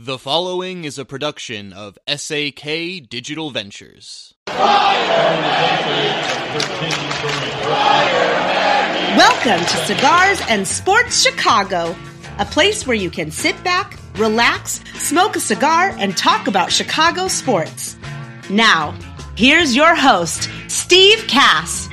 The following is a production of SAK Digital Ventures. Welcome to Cigars and Sports Chicago, a place where you can sit back, relax, smoke a cigar, and talk about Chicago sports. Now, here's your host, Steve Cass.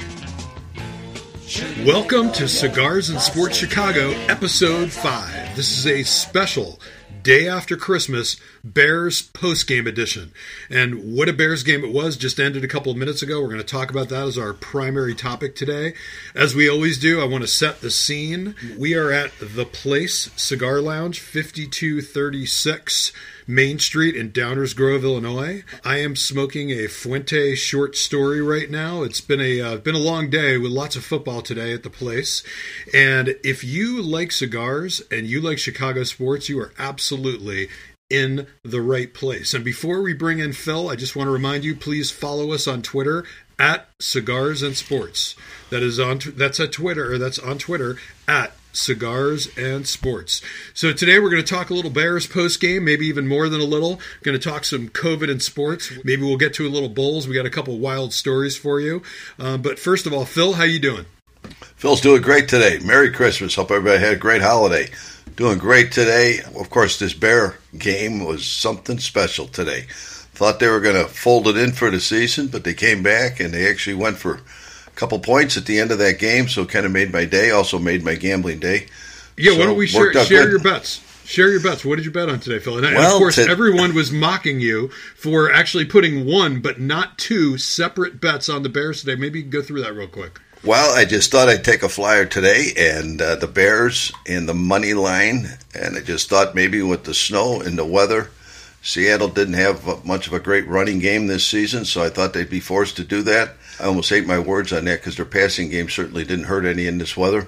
Welcome to Cigars and Sports Chicago, Episode 5. This is a special day after Christmas Bears post game edition. And what a Bears game it was just ended a couple of minutes ago. We're going to talk about that as our primary topic today. As we always do, I want to set the scene. We are at The Place Cigar Lounge, 5236. Main Street in Downers Grove, Illinois. I am smoking a Fuente short story right now. It's been a uh, been a long day with lots of football today at the place. And if you like cigars and you like Chicago sports, you are absolutely in the right place. And before we bring in Phil, I just want to remind you please follow us on Twitter at Cigars and Sports. That is on that's at Twitter or that's on Twitter at cigars and sports. So today we're going to talk a little Bears post game, maybe even more than a little. Going to talk some COVID and sports. Maybe we'll get to a little Bulls. We got a couple wild stories for you. Um, but first of all, Phil, how you doing? Phil's doing great today. Merry Christmas. Hope everybody had a great holiday. Doing great today. Of course, this Bear game was something special today. Thought they were going to fold it in for the season, but they came back and they actually went for a couple points at the end of that game, so kind of made my day. Also made my gambling day. Yeah, so why don't we share, share your bets? Share your bets. What did you bet on today, Phil? And, well, of course, to, everyone was mocking you for actually putting one, but not two separate bets on the Bears today. Maybe you can go through that real quick. Well, I just thought I'd take a flyer today, and uh, the Bears in the money line, and I just thought maybe with the snow and the weather, Seattle didn't have much of a great running game this season, so I thought they'd be forced to do that. I almost ate my words on that because their passing game certainly didn't hurt any in this weather.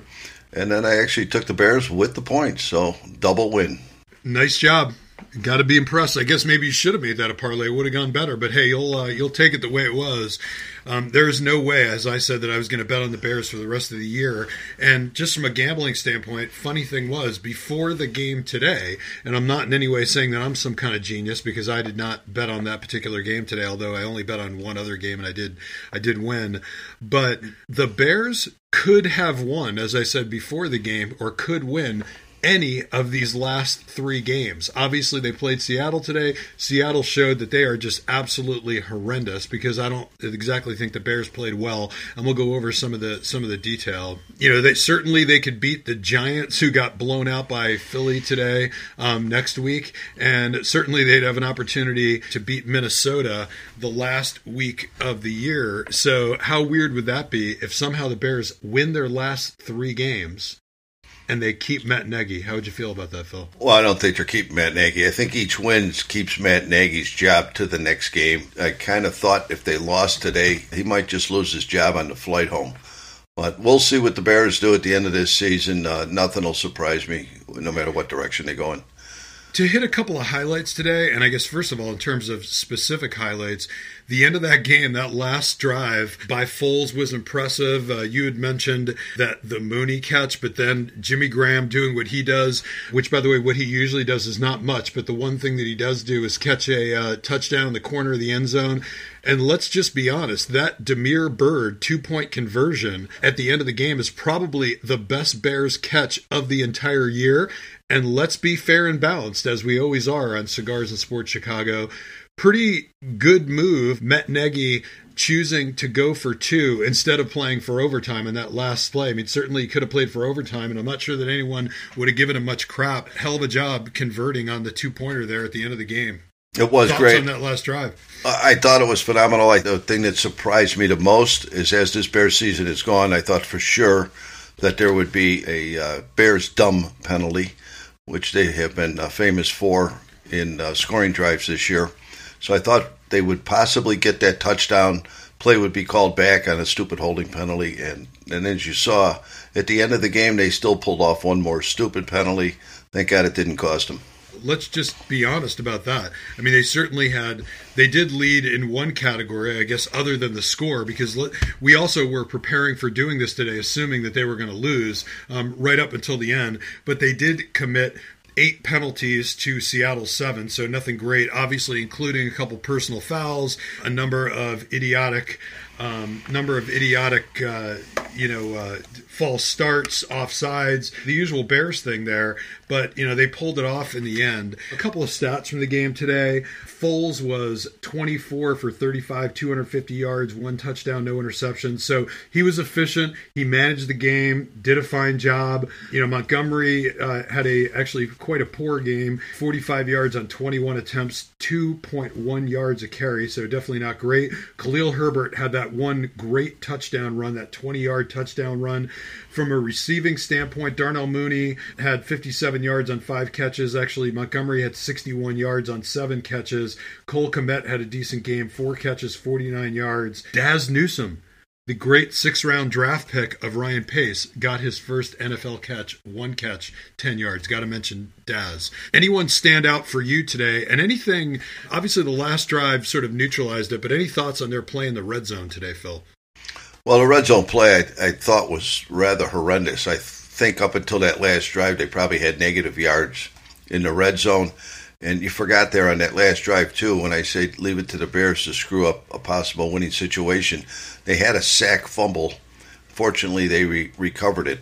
And then I actually took the Bears with the points, so double win. Nice job. Got to be impressed. I guess maybe you should have made that a parlay. It would have gone better. But hey, you'll uh, you'll take it the way it was. Um, there is no way, as I said, that I was going to bet on the Bears for the rest of the year. And just from a gambling standpoint, funny thing was before the game today, and I'm not in any way saying that I'm some kind of genius because I did not bet on that particular game today. Although I only bet on one other game and I did I did win. But the Bears could have won, as I said before the game, or could win any of these last three games. Obviously, they played Seattle today. Seattle showed that they are just absolutely horrendous because I don't exactly think the Bears played well, and we'll go over some of the some of the detail. You know, they certainly they could beat the Giants, who got blown out by Philly today um, next week, and certainly they'd have an opportunity to beat Minnesota the last week of the year. So, how weird would that be if somehow the Bears win their last three games? And they keep Matt Nagy. How would you feel about that, Phil? Well, I don't think they're keeping Matt Nagy. I think each win keeps Matt Nagy's job to the next game. I kind of thought if they lost today, he might just lose his job on the flight home. But we'll see what the Bears do at the end of this season. Uh, nothing will surprise me, no matter what direction they go in to hit a couple of highlights today, and I guess first of all, in terms of specific highlights, the end of that game, that last drive by Foles was impressive. Uh, you had mentioned that the Mooney catch, but then Jimmy Graham doing what he does, which, by the way, what he usually does is not much, but the one thing that he does do is catch a uh, touchdown in the corner of the end zone. And let's just be honest, that Damiere Byrd two point conversion at the end of the game is probably the best Bears catch of the entire year. And let's be fair and balanced, as we always are on Cigars and Sports Chicago. Pretty good move, Matt Nagy choosing to go for two instead of playing for overtime in that last play. I mean, certainly he could have played for overtime, and I'm not sure that anyone would have given him much crap. Hell of a job converting on the two pointer there at the end of the game. It was Thoughts great on that last drive. I thought it was phenomenal. the thing that surprised me the most is as this Bears season is gone, I thought for sure that there would be a uh, Bears dumb penalty which they have been uh, famous for in uh, scoring drives this year. So I thought they would possibly get that touchdown. Play would be called back on a stupid holding penalty, and and as you saw at the end of the game, they still pulled off one more stupid penalty. Thank God it didn't cost them let's just be honest about that. I mean, they certainly had, they did lead in one category, I guess, other than the score, because we also were preparing for doing this today, assuming that they were going to lose um, right up until the end. But they did commit eight penalties to Seattle's seven, so nothing great. Obviously, including a couple personal fouls, a number of idiotic, um, number of idiotic, uh, you know, uh, false starts, offsides, the usual Bears thing there. But you know, they pulled it off in the end. A couple of stats from the game today: Foles was 24 for 35, 250 yards, one touchdown, no interceptions. So he was efficient. He managed the game, did a fine job. You know, Montgomery uh, had a actually quite a poor game, 45 yards on 21 attempts, 2.1 yards a carry. So definitely not great. Khalil Herbert had that one great touchdown run, that 20 yard touchdown run. From a receiving standpoint, Darnell Mooney had 57 yards on five catches. Actually, Montgomery had 61 yards on seven catches. Cole Kmet had a decent game, four catches, 49 yards. Dazz Newsome the great six round draft pick of Ryan Pace got his first NFL catch, one catch, 10 yards. Got to mention Dazz. Anyone stand out for you today? And anything, obviously, the last drive sort of neutralized it, but any thoughts on their play in the red zone today, Phil? Well, the red zone play I, I thought was rather horrendous. I think up until that last drive, they probably had negative yards in the red zone. And you forgot there on that last drive, too, when I say leave it to the Bears to screw up a possible winning situation. They had a sack fumble. Fortunately, they re- recovered it.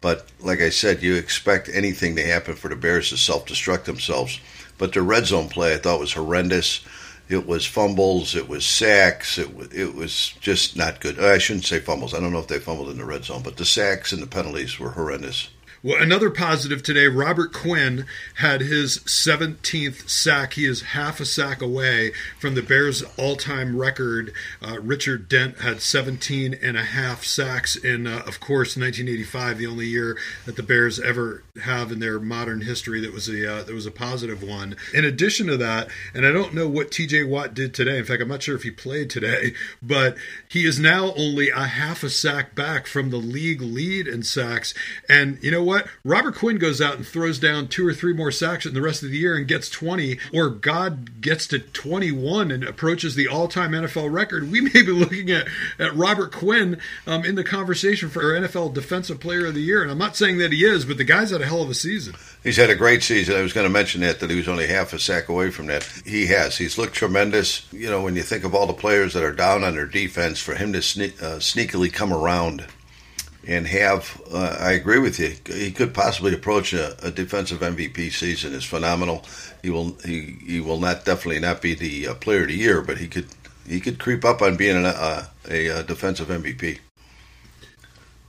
But like I said, you expect anything to happen for the Bears to self destruct themselves. But the red zone play I thought was horrendous. It was fumbles. It was sacks. It was, it was just not good. Uh, I shouldn't say fumbles. I don't know if they fumbled in the red zone, but the sacks and the penalties were horrendous. Well, another positive today, Robert Quinn had his 17th sack. He is half a sack away from the Bears' all time record. Uh, Richard Dent had 17 and a half sacks in, uh, of course, 1985, the only year that the Bears ever have in their modern history that was a uh, that was a positive one. In addition to that, and I don't know what TJ Watt did today. In fact, I'm not sure if he played today, but he is now only a half a sack back from the league lead in sacks. And you know what? What? Robert Quinn goes out and throws down two or three more sacks in the rest of the year and gets 20, or God gets to 21 and approaches the all time NFL record, we may be looking at, at Robert Quinn um, in the conversation for NFL Defensive Player of the Year. And I'm not saying that he is, but the guy's had a hell of a season. He's had a great season. I was going to mention that, that he was only half a sack away from that. He has. He's looked tremendous. You know, when you think of all the players that are down on their defense, for him to sne- uh, sneakily come around and have. Uh, I agree with you. He could possibly approach a, a, defensive MVP season. is phenomenal. He will. He, he will not definitely not be the uh, player of the year, but he could. He could creep up on being an, uh, a, a defensive MVP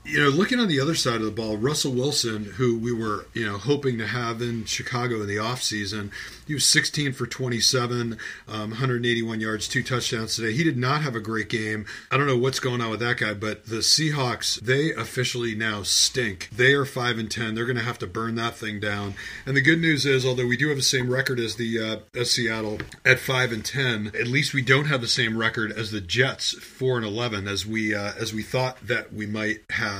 you know, looking on the other side of the ball, Russell Wilson, who we were, you know, hoping to have in Chicago in the offseason, he was 16 for 27, um, 181 yards, two touchdowns today. He did not have a great game. I don't know what's going on with that guy, but the Seahawks, they officially now stink. They are 5 and 10. They're going to have to burn that thing down. And the good news is, although we do have the same record as the uh, as Seattle at 5 and 10, at least we don't have the same record as the Jets, 4 and 11, as we uh, as we thought that we might have.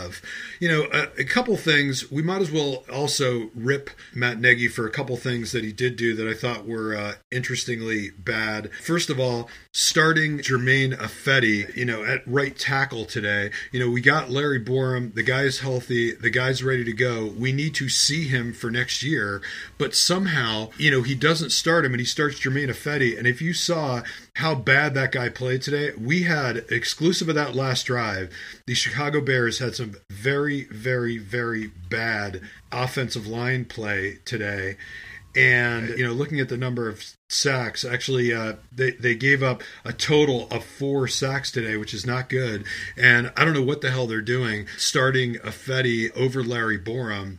You know, a, a couple things. We might as well also rip Matt Nagy for a couple things that he did do that I thought were uh, interestingly bad. First of all, starting Germain Ifedi, you know, at right tackle today. You know, we got Larry Borom. The guy's healthy. The guy's ready to go. We need to see him for next year. But somehow, you know, he doesn't start him and he starts Germain Ifedi. And if you saw how bad that guy played today, we had exclusive of that last drive. The Chicago Bears had some very, very, very bad offensive line play today. And you know, looking at the number of sacks, actually, uh, they they gave up a total of four sacks today, which is not good. And I don't know what the hell they're doing, starting Ifedi over Larry Borom.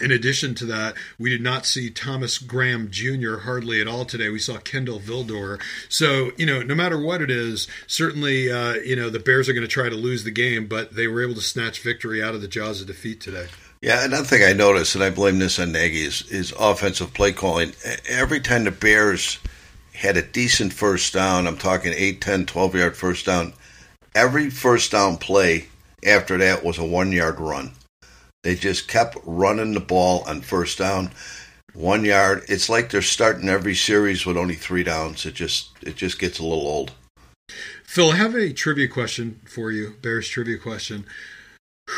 In addition to that, we did not see Thomas Graham Jr. hardly at all today. We saw Kindle Vildor. So, you know, no matter what it is, certainly, uh, you know, the Bears are going to try to lose the game, but they were able to snatch victory out of the jaws of defeat today. Yeah, another thing I noticed, and I blame this on Nagy, is, is offensive play calling. Every time the Bears had a decent first down, I'm talking 8, 10, 12 yard first down, every first down play after that was a one yard run. They just kept running the ball on first down, one yard. It's like they're starting every series with only three downs. It just it just gets a little old. Phil, I have a trivia question for you, Bears trivia question.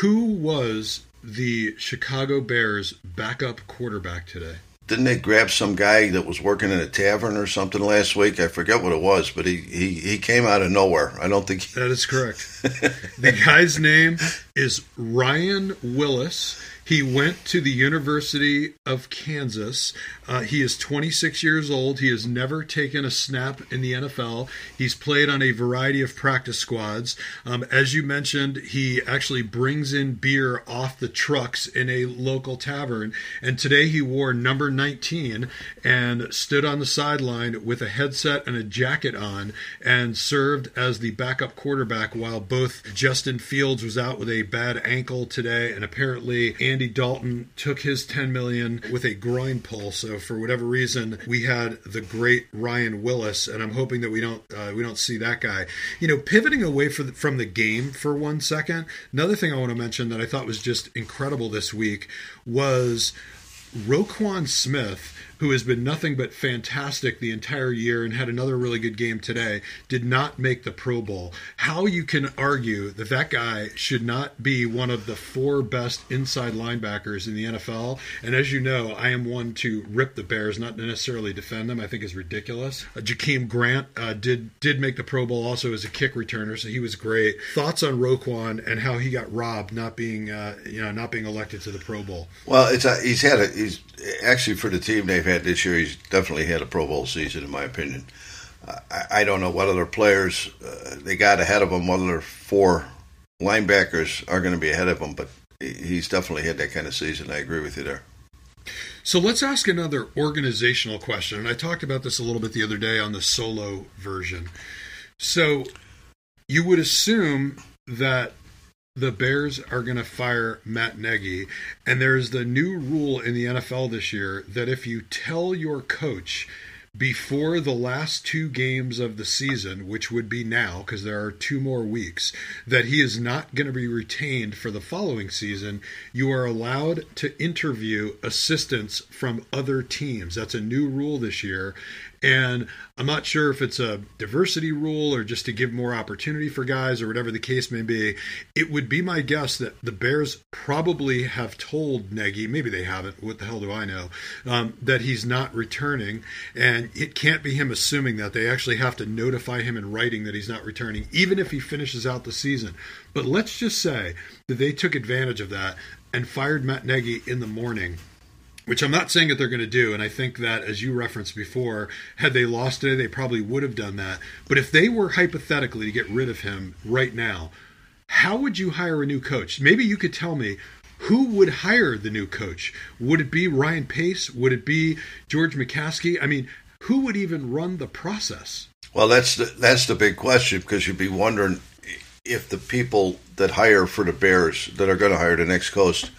Who was the Chicago Bears backup quarterback today? Didn't they grab some guy that was working in a tavern or something last week? I forget what it was, but he, he, he came out of nowhere. I don't think he... that is correct. the guy's name is Ryan Willis. He went to the University of Kansas. Uh, he is 26 years old. He has never taken a snap in the NFL. He's played on a variety of practice squads. Um, as you mentioned, he actually brings in beer off the trucks in a local tavern. And today he wore number 19 and stood on the sideline with a headset and a jacket on and served as the backup quarterback while both Justin Fields was out with a bad ankle today and apparently Andy Dalton took his 10 million with a groin pull. So for whatever reason, we had the great Ryan Willis, and I'm hoping that we don't uh, we don't see that guy. You know, pivoting away the, from the game for one second. Another thing I want to mention that I thought was just incredible this week was Roquan Smith who has been nothing but fantastic the entire year and had another really good game today, did not make the Pro Bowl. How you can argue that that guy should not be one of the four best inside linebackers in the NFL? And as you know, I am one to rip the Bears, not necessarily defend them. I think is ridiculous. Uh, Jakeem Grant uh, did did make the Pro Bowl also as a kick returner, so he was great. Thoughts on Roquan and how he got robbed not being uh, you know not being elected to the Pro Bowl? Well, it's a, he's had a he's actually for the team they've had this year, he's definitely had a Pro Bowl season, in my opinion. I, I don't know what other players uh, they got ahead of him, what other four linebackers are going to be ahead of him, but he's definitely had that kind of season. I agree with you there. So let's ask another organizational question. And I talked about this a little bit the other day on the solo version. So you would assume that the Bears are going to fire Matt Nagy. And there's the new rule in the NFL this year that if you tell your coach before the last two games of the season, which would be now because there are two more weeks, that he is not going to be retained for the following season, you are allowed to interview assistants from other teams. That's a new rule this year. And I'm not sure if it's a diversity rule or just to give more opportunity for guys or whatever the case may be. It would be my guess that the Bears probably have told Nagy, maybe they haven't, what the hell do I know, um, that he's not returning. And it can't be him assuming that. They actually have to notify him in writing that he's not returning, even if he finishes out the season. But let's just say that they took advantage of that and fired Matt Nagy in the morning which I'm not saying that they're going to do. And I think that, as you referenced before, had they lost today, they probably would have done that. But if they were hypothetically to get rid of him right now, how would you hire a new coach? Maybe you could tell me who would hire the new coach? Would it be Ryan Pace? Would it be George McCaskey? I mean, who would even run the process? Well, that's the that's the big question because you'd be wondering if the people that hire for the Bears that are going to hire the next coach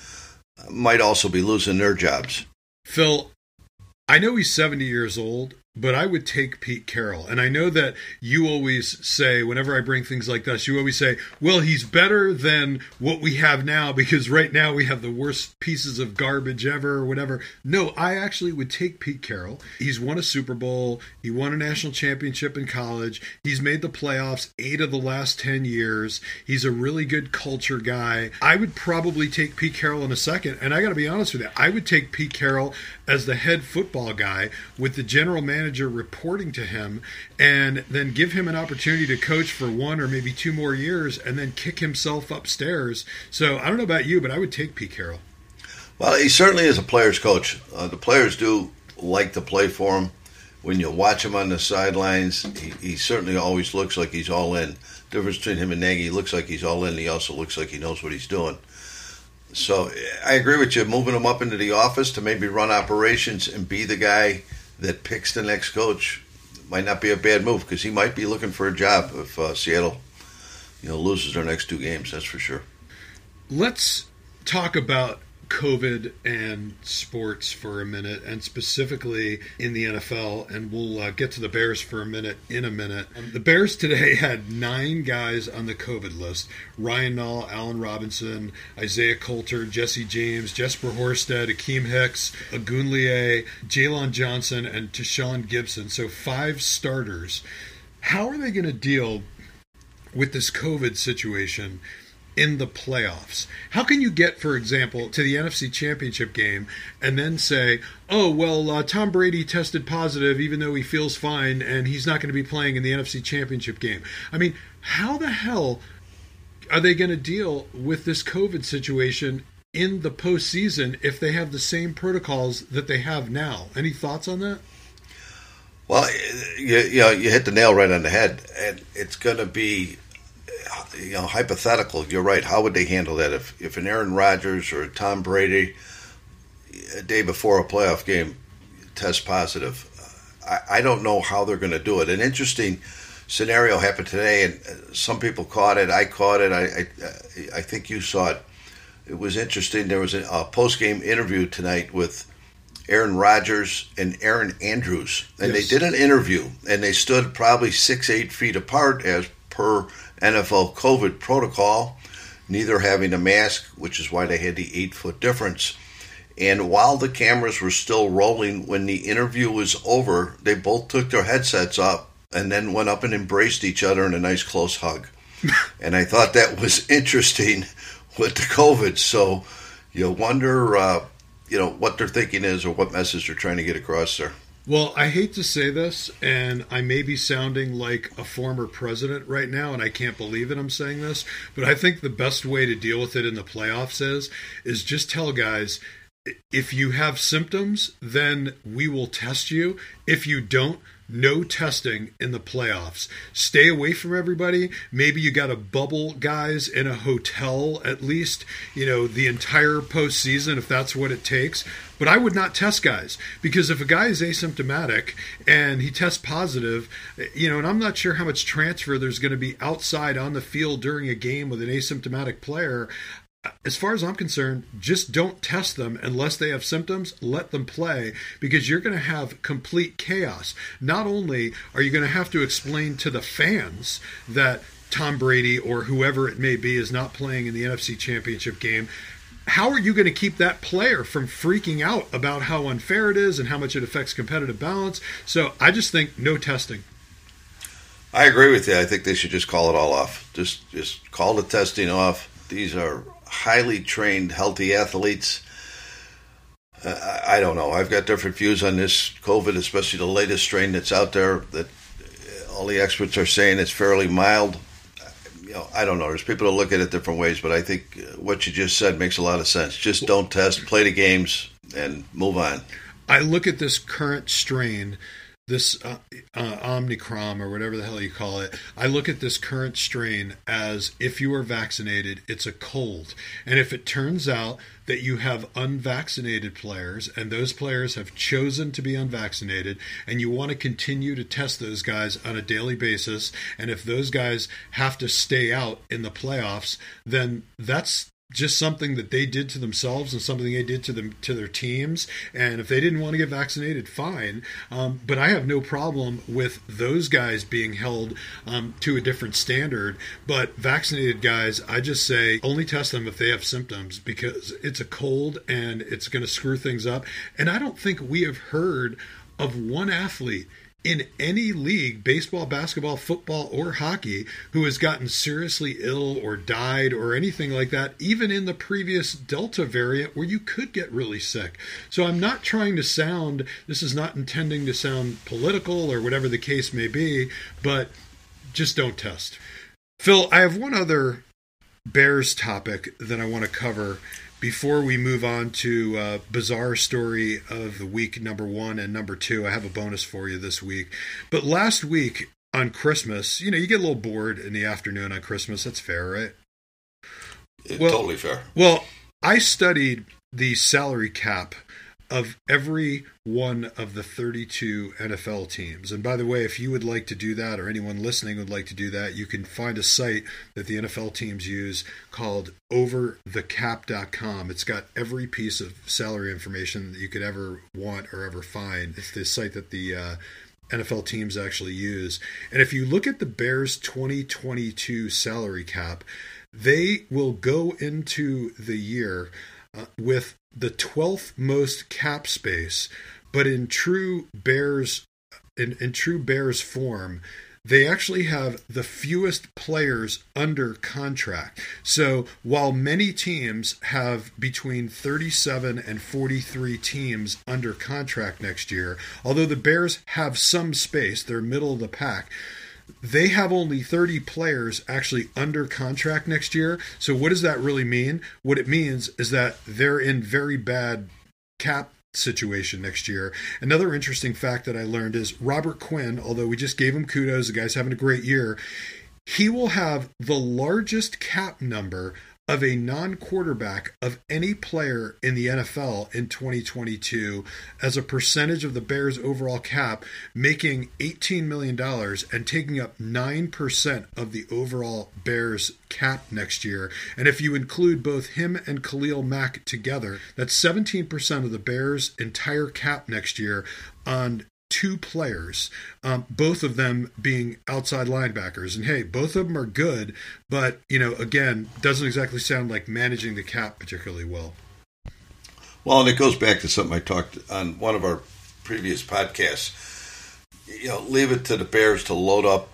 might also be losing their jobs. Phil, I know he's 70 years old, but I would take Pete Carroll. And I know that you always say, whenever I bring things like this, you always say, well, he's better than what we have now because right now we have the worst pieces of garbage ever or whatever. No, I actually would take Pete Carroll. He's won a Super Bowl, he won a national championship in college, he's made the playoffs eight of the last 10 years. He's a really good culture guy. I would probably take Pete Carroll in a second. And I got to be honest with you, I would take Pete Carroll as the head football guy with the general manager manager reporting to him and then give him an opportunity to coach for one or maybe two more years and then kick himself upstairs. So I don't know about you, but I would take Pete Carroll. Well, he certainly is a player's coach. Uh, the players do like to play for him. When you watch him on the sidelines, he, he certainly always looks like he's all in. The difference between him and Nagy, he looks like he's all in. He also looks like he knows what he's doing. So I agree with you. Moving him up into the office to maybe run operations and be the guy that picks the next coach might not be a bad move because he might be looking for a job if uh, Seattle, you know, loses their next two games. That's for sure. Let's talk about COVID and sports for a minute, and specifically in the NFL. And we'll uh, get to the Bears for a minute in a minute. Um, the Bears today had nine guys on the COVID list Ryan Nall, Allen Robinson, Isaiah Coulter, Jesse James, Jesper Horsted, Akiem Hicks, Ogunleye, Jaylon Johnson, and Tashaun Gipson. So five starters. How are they going to deal with this COVID situation? In the playoffs. How can you get, for example, to the NFC Championship game and then say, oh, well, uh, Tom Brady tested positive even though he feels fine and he's not going to be playing in the NFC Championship game? I mean, how the hell are they going to deal with this COVID situation in the postseason if they have the same protocols that they have now? Any thoughts on that? Well, you, you know, you hit the nail right on the head, and it's going to be you know, hypothetical. You're right. How would they handle that if if an Aaron Rodgers or a Tom Brady a day before a playoff game test positive? I, I don't know how they're going to do it. An interesting scenario happened today, and uh, some people caught it. I caught it. I I, uh, I think you saw it. It was interesting. There was a, a post game interview tonight with. Aaron Rodgers and Erin Andrews, and yes. they did an interview, and they stood probably six, eight feet apart as per NFL COVID protocol, neither having a mask, which is why they had the eight foot difference. And while the cameras were still rolling, when the interview was over, they both took their headsets up and then went up and embraced each other in a nice close hug. and I thought that was interesting with the COVID. So you wonder, uh, you know, what their thinking is or what message they're trying to get across there. Well, I hate to say this, and I may be sounding like a former president right now, and I can't believe it. I'm saying this, but I think the best way to deal with it in the playoffs is is just tell guys if you have symptoms, then we will test you. If you don't, no testing in the playoffs. Stay away from everybody. Maybe you got to bubble guys in a hotel at least, you know, the entire postseason if that's what it takes. But I would not test guys because if a guy is asymptomatic and he tests positive, you know, and I'm not sure how much transfer there's going to be outside on the field during a game with an asymptomatic player as far as I'm concerned, just don't test them unless they have symptoms. Let them play because you're going to have complete chaos. Not only are you going to have to explain to the fans that Tom Brady or whoever it may be is not playing in the NFC Championship game, how are you going to keep that player from freaking out about how unfair it is and how much it affects competitive balance? So I just think no testing. I agree with you. I think they should just call it all off. Just just call the testing off. These are highly trained, healthy athletes. Uh, I, don't know. I've got different views on this COVID, especially the latest strain that's out there. That all the experts are saying it's fairly mild. You know, I don't know. There's people that look at it different ways, but I think what you just said makes a lot of sense. Just don't test, play the games, and move on. I look at this current strain this uh, uh, Omicron or whatever the hell you call it, I look at this current strain as if you are vaccinated, it's a cold. And if it turns out that you have unvaccinated players and those players have chosen to be unvaccinated and you want to continue to test those guys on a daily basis, and if those guys have to stay out in the playoffs, then that's just something that they did to themselves and something they did to them to their teams. And if they didn't want to get vaccinated, fine. Um, but I have no problem with those guys being held um, to a different standard. But vaccinated guys, I just say only test them if they have symptoms because it's a cold and it's going to screw things up. And I don't think we have heard of one athlete in any league, baseball, basketball, football, or hockey, who has gotten seriously ill or died or anything like that, even in the previous Delta variant where you could get really sick. So I'm not trying to sound, this is not intending to sound political or whatever the case may be, but just don't test. Phil, I have one other Bears topic that I want to cover before we move on to uh, bizarre story of the week number one and number two, I have a bonus for you this week. But last week on Christmas, you know, you get a little bored in the afternoon on Christmas. That's fair, right? Well, totally fair. Well, I studied the salary cap of every one of the 32 NFL teams. And by the way, if you would like to do that, or anyone listening would like to do that, you can find a site that the NFL teams use called overthecap.com. It's got every piece of salary information that you could ever want or ever find. It's the site that the uh, NFL teams actually use. And if you look at the Bears 2022 salary cap, they will go into the year uh, with the 12th most cap space, but in true Bears in, in true Bears form, they actually have the fewest players under contract. So while many teams have between 37 and 43 teams under contract next year, although the Bears have some space, they're middle of the pack they have only 30 players actually under contract next year. So, what does that really mean? What it means is that they're in very bad cap situation next year. Another interesting fact that I learned is Robert Quinn, although we just gave him kudos, the guy's having a great year, he will have the largest cap number of a non quarterback of any player in the NFL in 2022 as a percentage of the Bears' overall cap, making $18 million and taking up 9% of the overall Bears cap next year. And if you include both him and Khalil Mack together, that's 17% of the Bears' entire cap next year on two players, um, both of them being outside linebackers. And hey, both of them are good, but you know, again, doesn't exactly sound like managing the cap particularly well. Well, and it goes back to something I talked on one of our previous podcasts. You know, leave it to the Bears to load up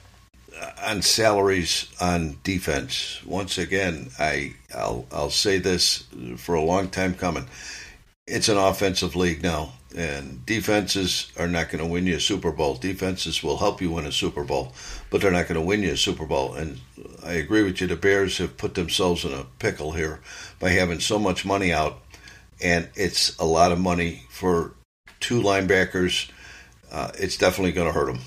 uh, on salaries on defense. Once again, I I'll I'll say this for a long time coming. It's an offensive league now and defenses are not going to win you a Super Bowl. Defenses will help you win a Super Bowl, but they're not going to win you a Super Bowl. And I agree with you. The Bears have put themselves in a pickle here by having so much money out, and it's a lot of money for two linebackers. Uh, it's definitely going to hurt them.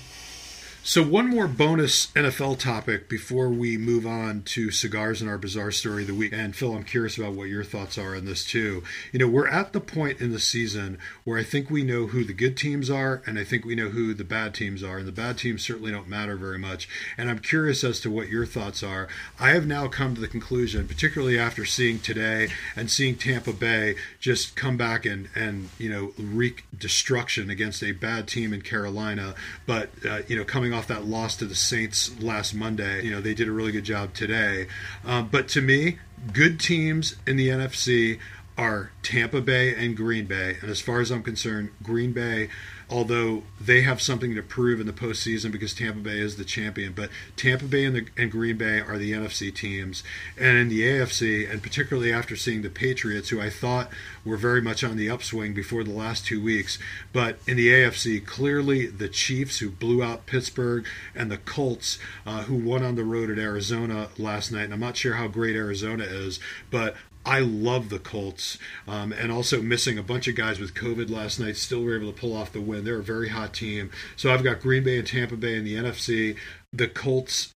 So, one more bonus NFL topic before we move on to cigars and our bizarre story of the week. And Phil, I'm curious about what your thoughts are on this too. You know, we're at the point in the season where I think we know who the good teams are, and I think we know who the bad teams are. And the bad teams certainly don't matter very much. And I'm curious as to what your thoughts are. I have now come to the conclusion, particularly after seeing today and seeing Tampa Bay just come back and, and you know, wreak destruction against a bad team in Carolina, but, uh, you know, coming coming off that loss to the Saints last Monday. You know, they did a really good job today. Um, but to me, good teams in the NFC are Tampa Bay and Green Bay. And as far as I'm concerned, Green Bay although they have something to prove in the postseason because Tampa Bay is the champion. But Tampa Bay and, the, and Green Bay are the NFC teams. And in the AFC, and particularly after seeing the Patriots, who I thought were very much on the upswing before the last two weeks, but in the AFC, clearly the Chiefs, who blew out Pittsburgh, and the Colts, uh, who won on the road at Arizona last night. And I'm not sure how great Arizona is, but I love the Colts, um, and also missing a bunch of guys with COVID last night. Still were able to pull off the win. They're a very hot team. So I've got Green Bay and Tampa Bay in the NFC, the Colts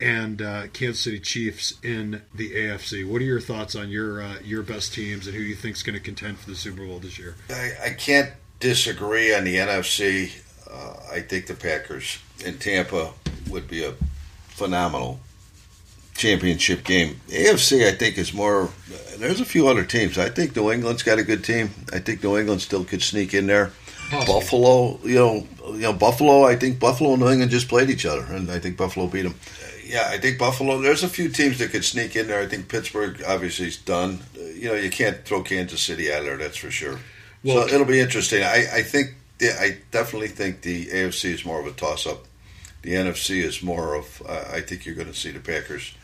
and uh, Kansas City Chiefs in the AFC. What are your thoughts on your uh, your best teams and who you think is going to contend for the Super Bowl this year? I, I can't disagree on the NFC. Uh, I think the Packers in Tampa would be a phenomenal championship game. AFC, I think, is more. There's a few other teams. I think New England's got a good team. I think New England still could sneak in there. Possibly. Buffalo, you know, you know, Buffalo. I think Buffalo and New England just played each other, and I think Buffalo beat them. Yeah, I think Buffalo. There's a few teams that could sneak in there. I think Pittsburgh obviously is done. You know, you can't throw Kansas City out of there. That's for sure. Well, so it'll be interesting. I, I think. Yeah, I definitely think the AFC is more of a toss-up. The NFC is more of. Uh, I think you're going to see the Packers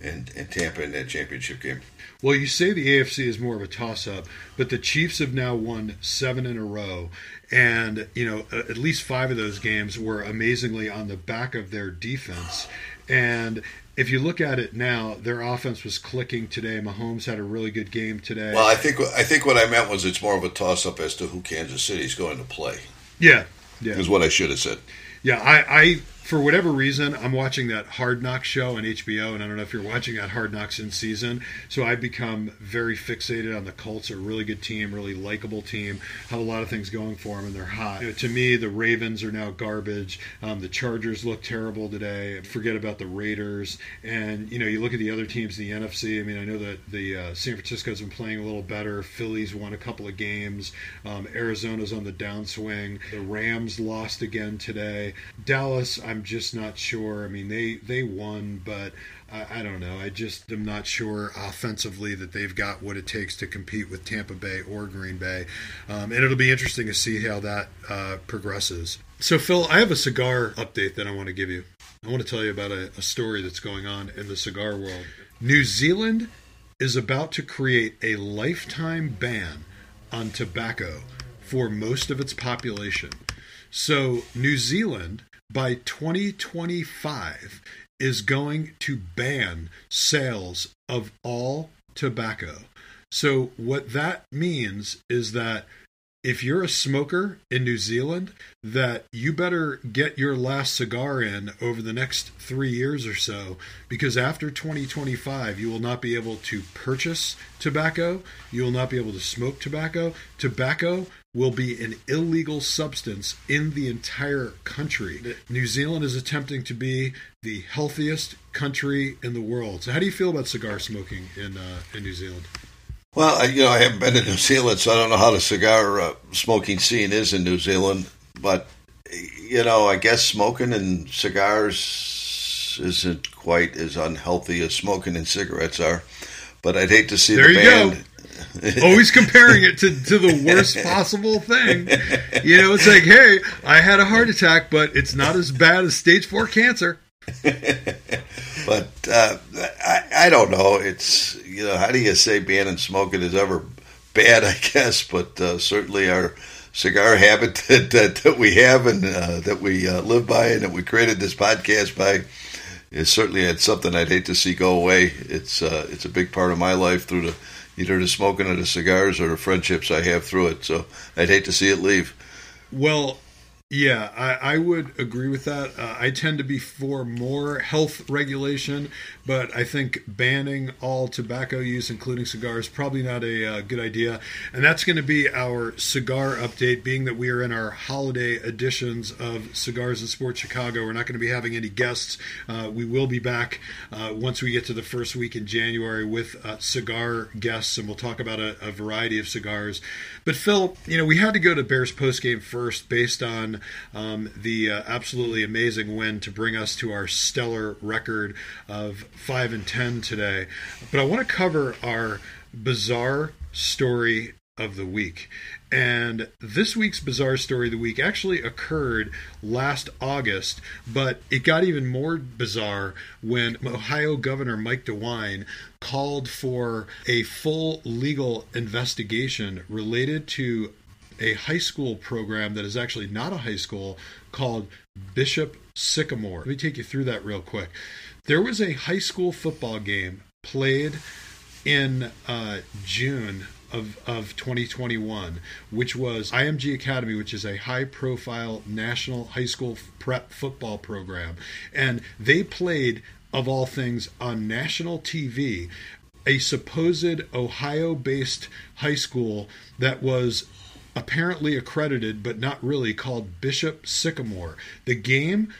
and, and Tampa in that championship game. Well, you say the AFC is more of a toss up, but the Chiefs have now won seven in a row. And, you know, at least five of those games were amazingly on the back of their defense. And if you look at it now, their offense was clicking today. Mahomes had a really good game today. Well, I think I think what I meant was it's more of a toss up as to who Kansas City is going to play. Yeah, yeah, is what I should have said. Yeah, I, I for whatever reason, I'm watching that Hard Knocks show on HBO, and I don't know if you're watching that Hard Knocks in season. So I've become very fixated on the Colts. Are a really good team, really likable team, have a lot of things going for them, and they're hot. You know, to me, the Ravens are now garbage. Um, the Chargers look terrible today. Forget about the Raiders. And you know, you look at the other teams in the NFC. I mean, I know that the uh, San Francisco's been playing a little better. Phillies won a couple of games. Um, Arizona's on the downswing. The Rams lost again today. Dallas. I I'm just not sure. I mean, they they won, but I, I, don't know. I just am not sure offensively that they've got what it takes to compete with Tampa Bay or Green Bay, um, and it'll be interesting to see how that uh, progresses. So, Phil, I have a cigar update that I want to give you. I want to tell you about a, a story that's going on in the cigar world. New Zealand is about to create a lifetime ban on tobacco for most of its population. So, New Zealand by 2025 is going to ban sales of all tobacco. So, what that means is that if you're a smoker in New Zealand, that you better get your last cigar in over the next three years or so, because after 2025, you will not be able to purchase tobacco, you will not be able to smoke tobacco. Tobacco will be an illegal substance in the entire country. New Zealand is attempting to be the healthiest country in the world. So, how do you feel about cigar smoking in uh, in New Zealand? Well, I, you know, I haven't been to New Zealand, so I don't know how the cigar uh, smoking scene is in New Zealand. But you know, I guess smoking and cigars isn't quite as unhealthy as smoking and cigarettes are. But I'd hate to see there the you band. Go. Always comparing it to, to the worst possible thing. You know, it's like, hey, I had a heart attack, but it's not as bad as stage four cancer. but uh, I, I don't know. It's you know, how do you say banning smoking is ever bad? I guess, but uh, certainly our cigar habit that, that, that we have and uh, that we uh, live by and that we created this podcast by is certainly it's something I'd hate to see go away. It's uh, it's a big part of my life through the either the smoking of the cigars or the friendships I have through it. So I'd hate to see it leave. Well, yeah, I, I would agree with that. Uh, I tend to be for more health regulation, but I think banning all tobacco use, including cigars, probably not a uh, good idea. And that's going to be our cigar update, being that we are in our holiday editions of Cigars and Sports Chicago. We're not going to be having any guests. Uh, we will be back uh, once we get to the first week in January with uh, cigar guests, and we'll talk about a, a variety of cigars. But Phil, you know, we had to go to Bears postgame first based on um, the uh, absolutely amazing win to bring us to our stellar record of five and ten today. But I want to cover our bizarre story of the week. And this week's bizarre story of the week actually occurred last August, but it got even more bizarre when Ohio Governor Mike DeWine called for a full legal investigation related to a high school program that is actually not a high school called Bishop Sycamore. Let me take you through that real quick. There was a high school football game played in uh, June of, of 2021, which was IMG Academy, which is a high profile national high school prep football program. And they played, of all things, on national TV, a supposed Ohio based high school that was apparently accredited but not really called Bishop Sycamore. The game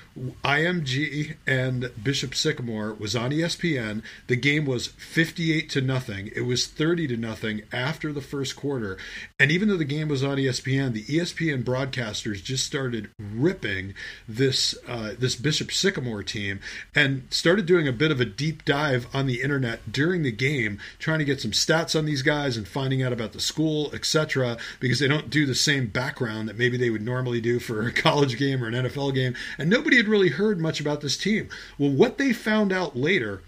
IMG and Bishop Sycamore was on ESPN. The game was 58 to nothing. It was 30 to nothing after the first quarter. And even though the game was on ESPN, the ESPN broadcasters just started ripping this uh, this Bishop Sycamore team and started doing a bit of a deep dive on the internet during the game, trying to get some stats on these guys and finding out about the school, etc. Because they don't do the same background that maybe they would normally do for a college game or an NFL game, and nobody had really heard much about this team. Well, what they found out later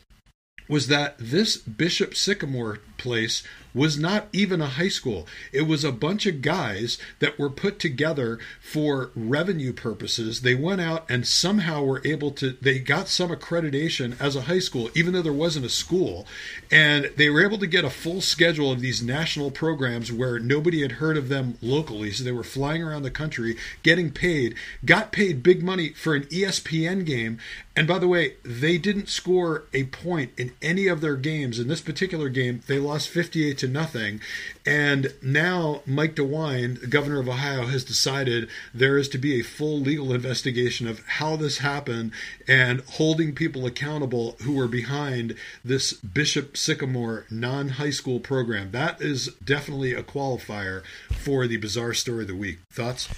was that this Bishop Sycamore place was not even a high school. It was a bunch of guys that were put together for revenue purposes. They went out and somehow were able to, they got some accreditation as a high school, even though there wasn't a school. And they were able to get a full schedule of these national programs where nobody had heard of them locally. So they were flying around the country, getting paid, got paid big money for an ESPN game. And by the way, they didn't score a point in any of their games. In this particular game, they lost 58 to nothing. And now Mike DeWine, the governor of Ohio, has decided there is to be a full legal investigation of how this happened and holding people accountable who were behind this Bishop Sycamore non high school program. That is definitely a qualifier for the bizarre story of the week. Thoughts?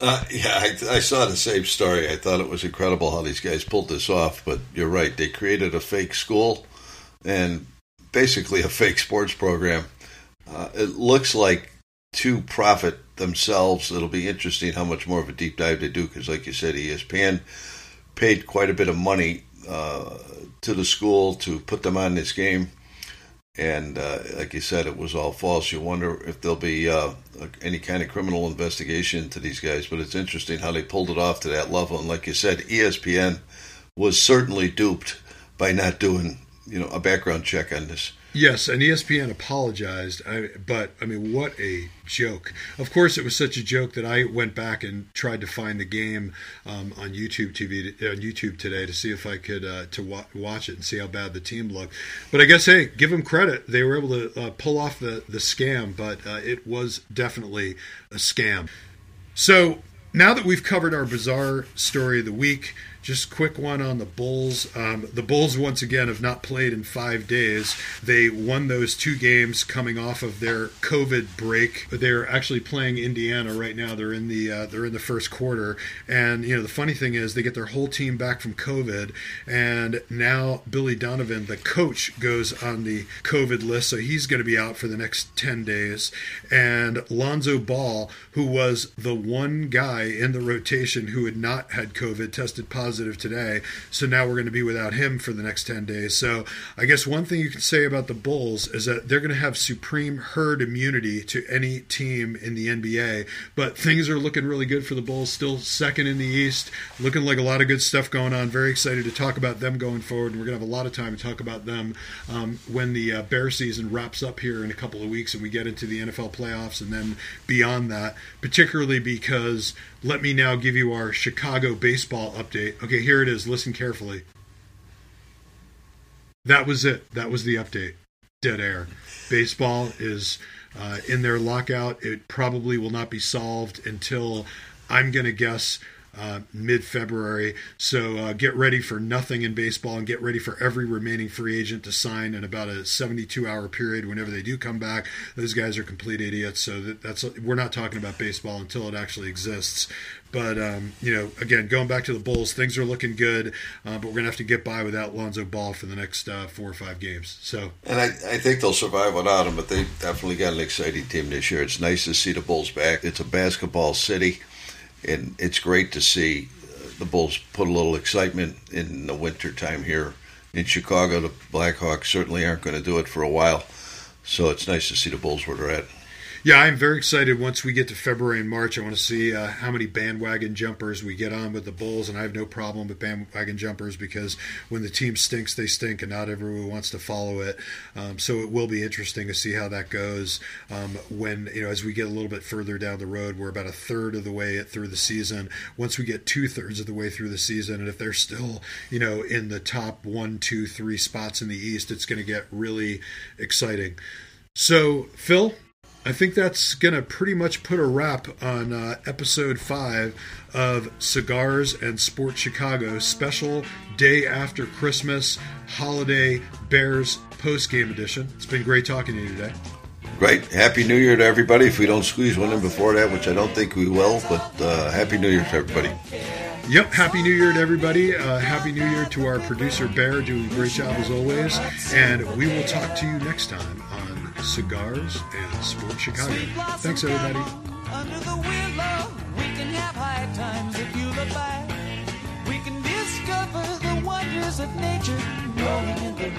Uh, yeah, I, I, saw the same story. I thought it was incredible how these guys pulled this off. But you're right; they created a fake school and basically a fake sports program. Uh, it looks like to profit themselves. It'll be interesting how much more of a deep dive they do because, like you said, ESPN paid quite a bit of money uh, to the school to put them on this game. And uh, like you said, it was all false. You wonder if there'll be uh, any kind of criminal investigation to these guys. But it's interesting how they pulled it off to that level. And like you said, ESPN was certainly duped by not doing you know a background check on this. Yes, and ESPN apologized, I, but I mean, what a joke! Of course, it was such a joke that I went back and tried to find the game um, on YouTube TV on YouTube today to see if I could uh, to wa- watch it and see how bad the team looked. But I guess hey, give them credit; they were able to uh, pull off the the scam, but uh, it was definitely a scam. So now that we've covered our bizarre story of the week. Just quick one on the Bulls. Um, the Bulls once again have not played in five days. They won those two games coming off of their COVID break. They're actually playing Indiana right now. They're in the uh, they're in the first quarter, and you know the funny thing is they get their whole team back from COVID, and now Billy Donovan, the coach, goes on the COVID list, so he's going to be out for the next ten days. And Lonzo Ball, who was the one guy in the rotation who had not had COVID, tested positive positive today. So now we're going to be without him for the next 10 days. So I guess one thing you can say about the Bulls is that they're going to have supreme herd immunity to any team in the NBA. But things are looking really good for the Bulls, still second in the East, looking like a lot of good stuff going on. Very excited to talk about them going forward. And we're going to have a lot of time to talk about them um, when the uh, Bear season wraps up here in a couple of weeks and we get into the NFL playoffs and then beyond that, particularly because let me now give you our Chicago baseball update. Okay, here it is. Listen carefully. That was it. That was the update. Dead air. Baseball is uh, in their lockout. It probably will not be solved until I'm going to guess uh, mid February. So uh, get ready for nothing in baseball and get ready for every remaining free agent to sign in about a 72 hour period. Whenever they do come back, those guys are complete idiots. So that, that's we're not talking about baseball until it actually exists. But um, you know, again, going back to the Bulls, things are looking good, uh, but we're gonna have to get by without Lonzo Ball for the next uh, four or five games. So, and I, I think they'll survive without him. But they definitely got an exciting team this year. It's nice to see the Bulls back. It's a basketball city and it's great to see uh, the Bulls put a little excitement in the winter time here in Chicago. The Blackhawks certainly aren't going to do it for a while, so it's nice to see the Bulls where they're at. Yeah, I'm very excited. Once we get to February and March, I want to see uh, how many bandwagon jumpers we get on with the Bulls, and I have no problem with bandwagon jumpers because when the team stinks, they stink, and not everyone wants to follow it. Um, so it will be interesting to see how that goes. Um, when you know, as we get a little bit further down the road, we're about a third of the way through the season. Once we get two thirds of the way through the season, and if they're still, you know, in the top one, two, three spots in the East, it's going to get really exciting. So, Phil, I think that's going to pretty much put a wrap on uh, episode five of Cigars and Sports Chicago special day after Christmas holiday Bears post game edition. It's been great talking to you today. Great. Happy New Year to everybody. If we don't squeeze one in before that, which I don't think we will, but uh, Happy New Year to everybody. Yep. Happy New Year to everybody. Uh, happy New Year to our producer, Bear, doing a great job as always. And we will talk to you next time on cigars, and Sports Chicago. Thanks, everybody. Under the willow, we can have high times if you look back. We can discover the wonders of nature, growing in the